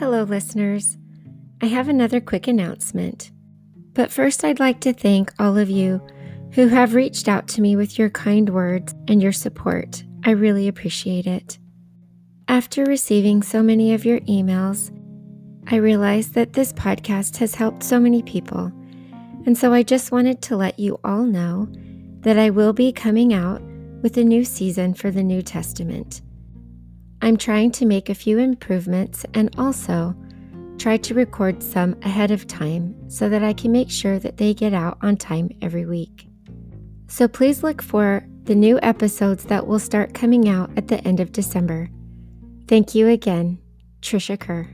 Hello, listeners. I have another quick announcement. But first, I'd like to thank all of you who have reached out to me with your kind words and your support. I really appreciate it. After receiving so many of your emails, I realized that this podcast has helped so many people. And so I just wanted to let you all know that I will be coming out with a new season for the New Testament. I'm trying to make a few improvements and also try to record some ahead of time so that I can make sure that they get out on time every week. So please look for the new episodes that will start coming out at the end of December. Thank you again, Trisha Kerr.